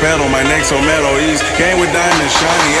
pedal. My neck, so metal. He's game with diamonds shiny.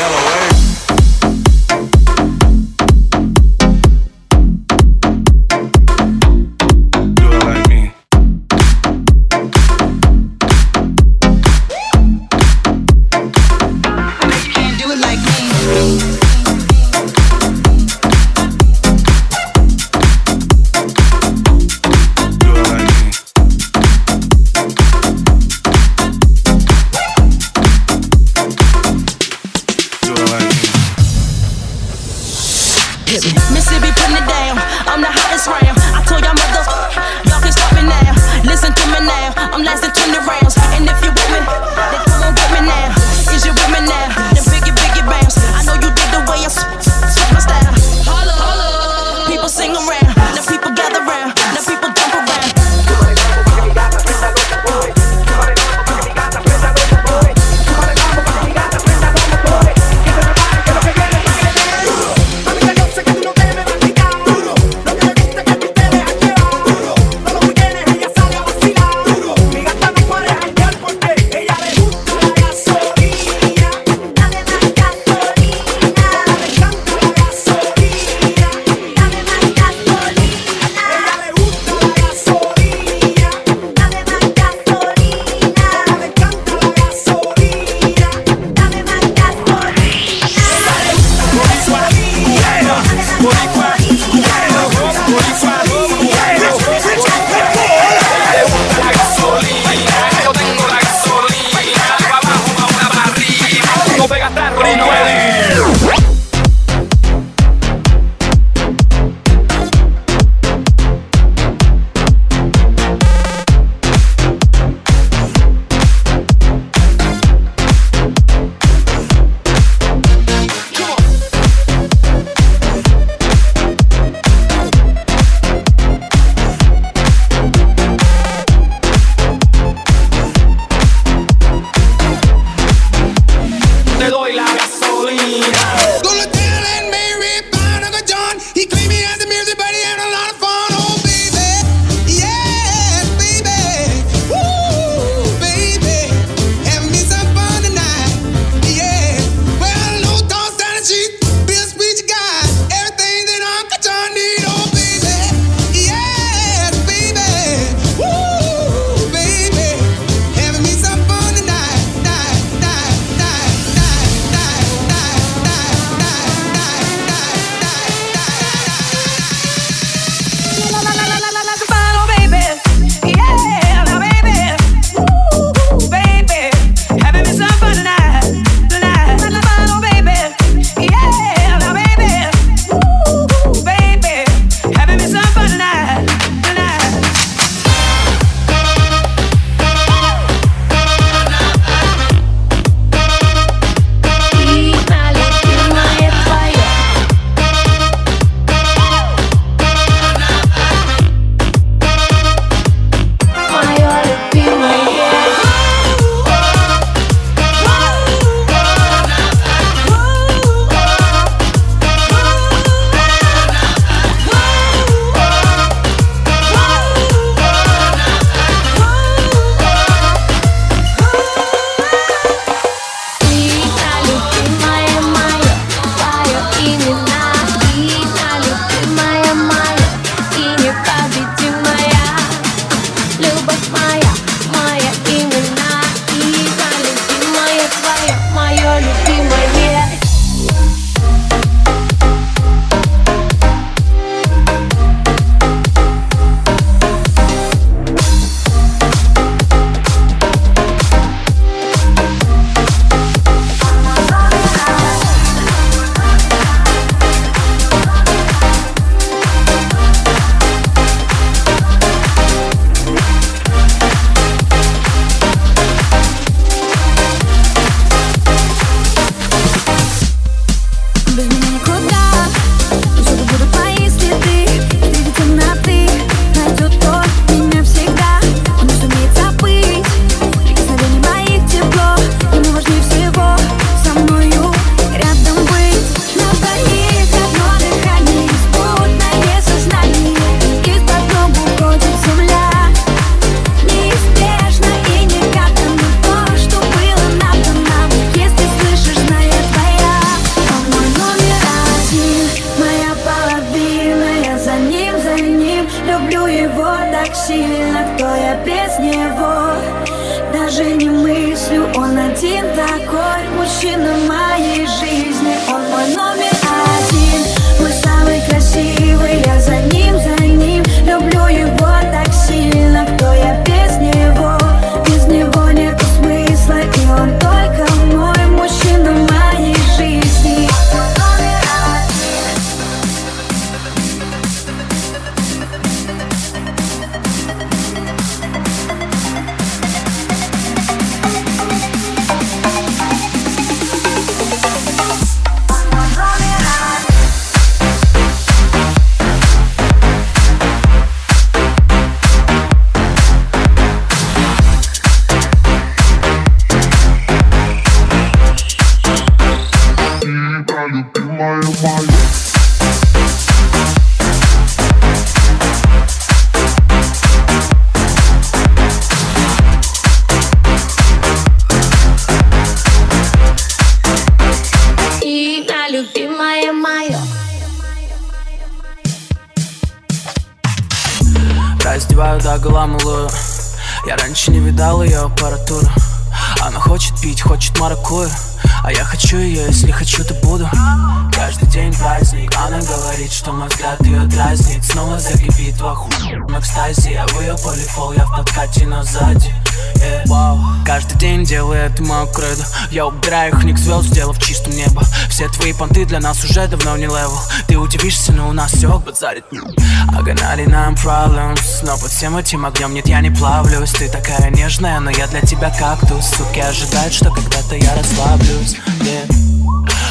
Кредо Я убираю их ник звезд, сделав чистым небо. Все твои понты для нас уже давно не level. Ты удивишься, но у нас все базарит. I got 99 problems Но под всем этим огнем нет, я не плавлюсь. Ты такая нежная, но я для тебя кактус. Суки ожидают, что когда-то я расслаблюсь. Yeah.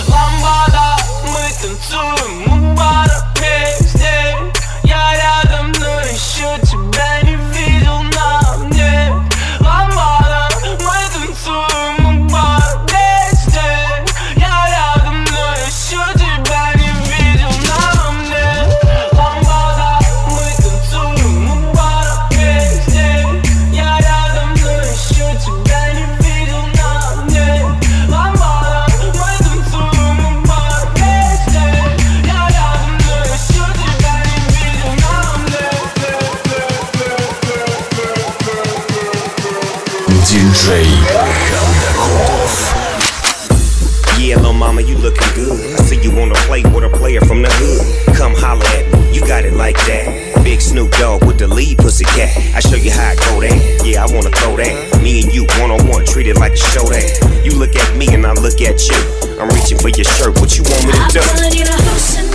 Ламбада, мы танцуем, мы пара вместе Я рядом, но еще тебя that. Big Snoop Dogg with the lead pussy cat. I show you how I go down. Yeah, I wanna throw that. Me and you one on one, treat it like a showdown. You look at me and I look at you. I'm reaching for your shirt. What you want me to do?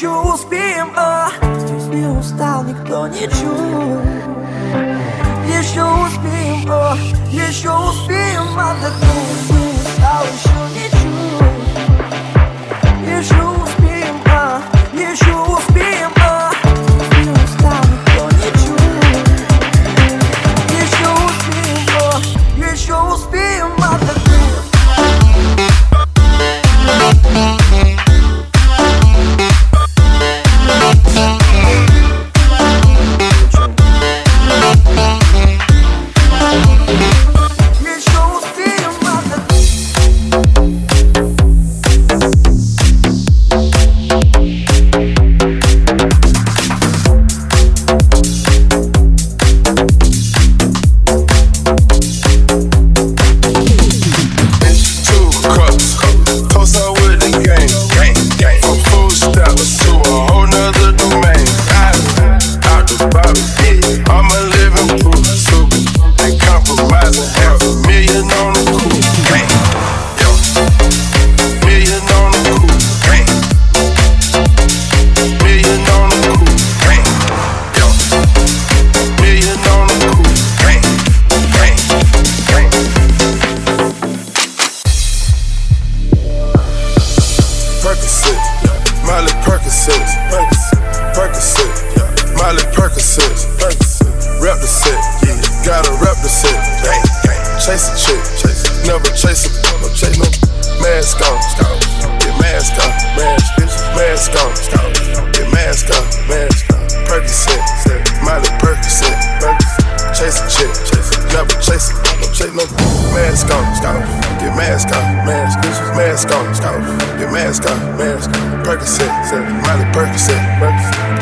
Еще успеем, а? Здесь не устал никто ничуть Еще успеем, а, еще успеем отдохнуть Не устал еще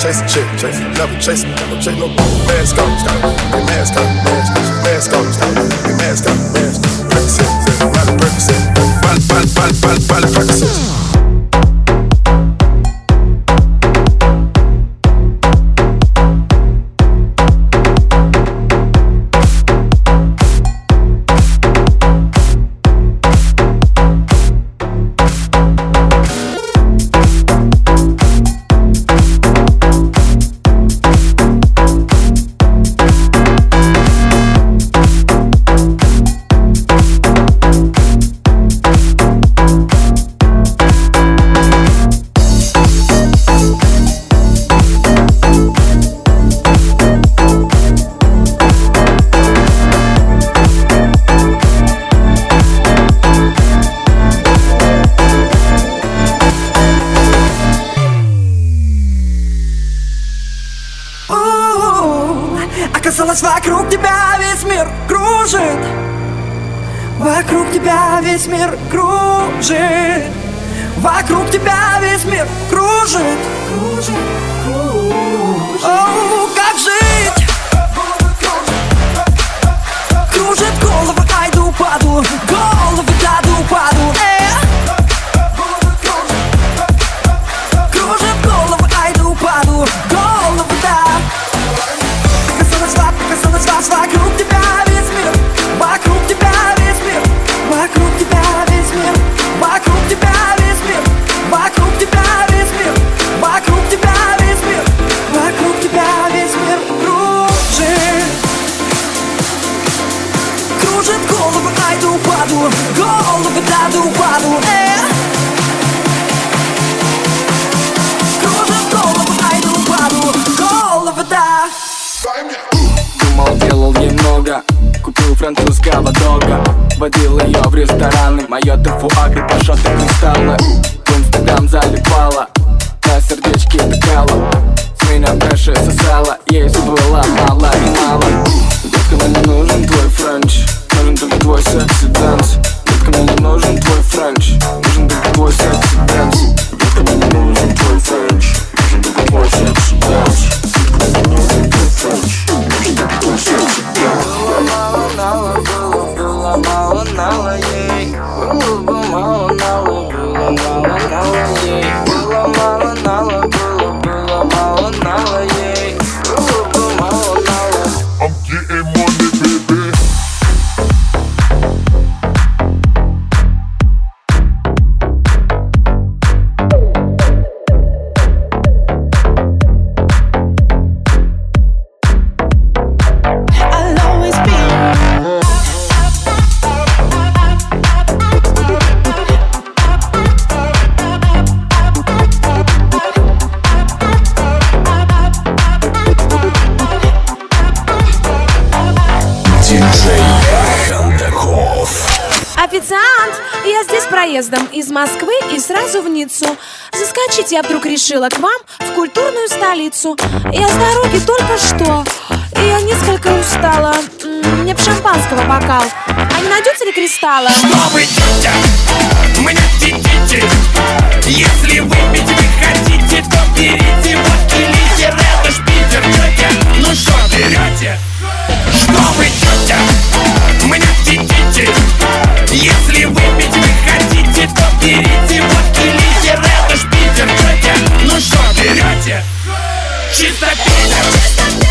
chase a chick, chase. Never chase no chase no mask on, get mask on, mask, mask on, get mask on, mask. Percocet, Miley Percocet, Miley, Miley, Miley, Miley Percocet. Кружит. Вокруг тебя весь мир кружит. Вокруг тебя весь мир кружит. Кружит, кружит. О, как жить? Кружит голову, айду паду Голову даду паду. Э. французского дога. Водил ее в рестораны. Мое тофу агри по шоты кристаллы проездом из Москвы и сразу в Ниццу. Заскочить я вдруг решила к вам в культурную столицу. Я с дороги только что, и я несколько устала. Мне б шампанского бокал. А не найдется ли кристалла? Что вы, тетя, мне сидите Если выпить вы хотите, то берите водки литер Это ж Питер, тетя, ну что берете? Что вы, тетя, мне сидите Если выпить Чисто Питер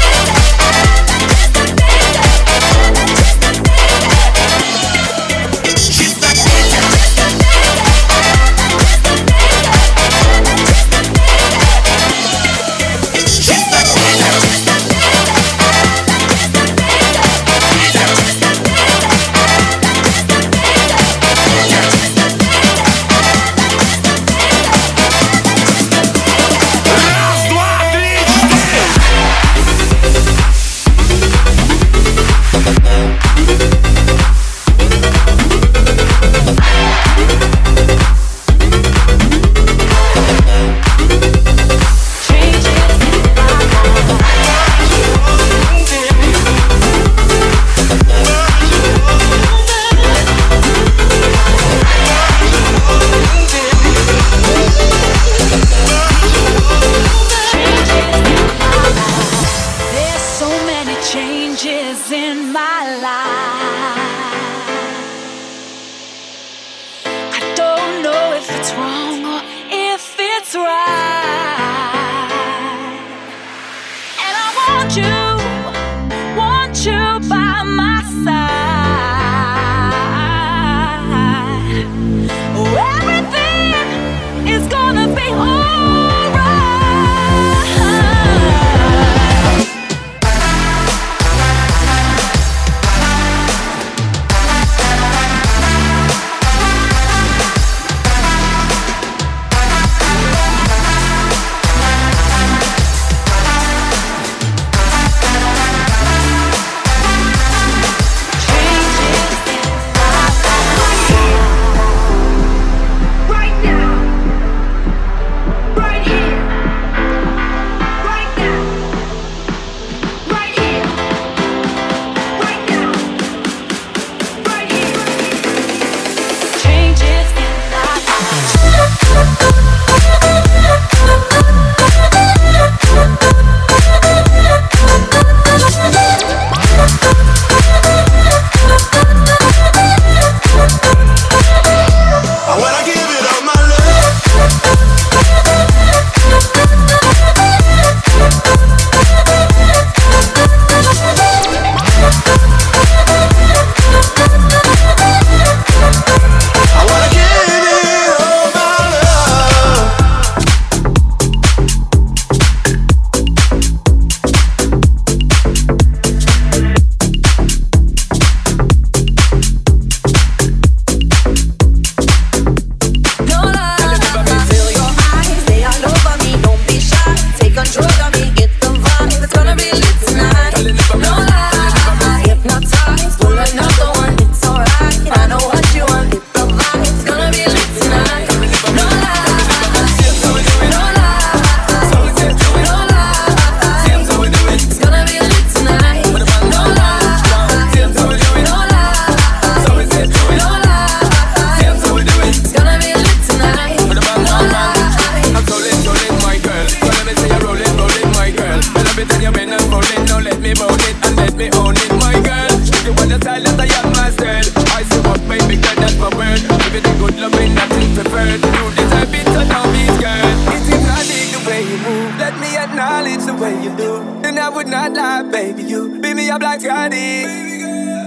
way you do. And I would not lie, baby, you beat me up like Scotty.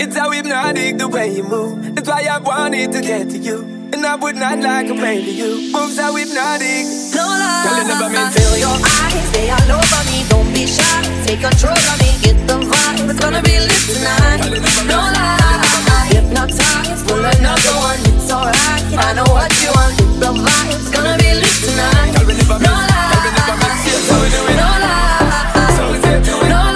It's how hypnotic the way you move. That's why I wanted to get to you. And I would not lie, complain to you. Moves how hypnotic. No lie. tell you about me. Fill your eyes, they all over me. Don't be shy, take control of me. Get the vibe, it's gonna be lit tonight. No lie. Hypnotized, pull another one, it's alright. I know what you want, get the vibe, it's gonna be lit tonight. No lie. No lie. No,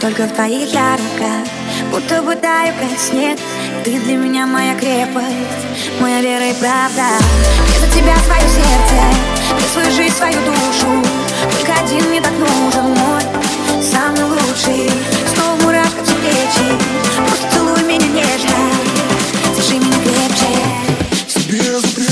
Только в твоих я руках Будто бы таю, как снег. Ты для меня моя крепость Моя вера и правда. Я за тебя свое сердце Я свою жизнь, свою душу. Только один мне так нужен мой Самый лучший. Снова мурашка все плечи Просто целуй меня нежно. Держи меня крепче. Себе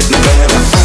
sitting there.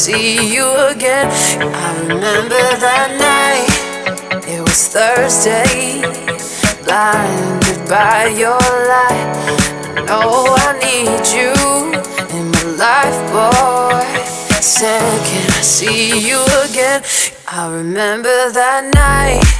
see you again. I remember that night, it was Thursday. Blinded by your light, I know I need you in my life, boy. Said, can I see you again? I remember that night.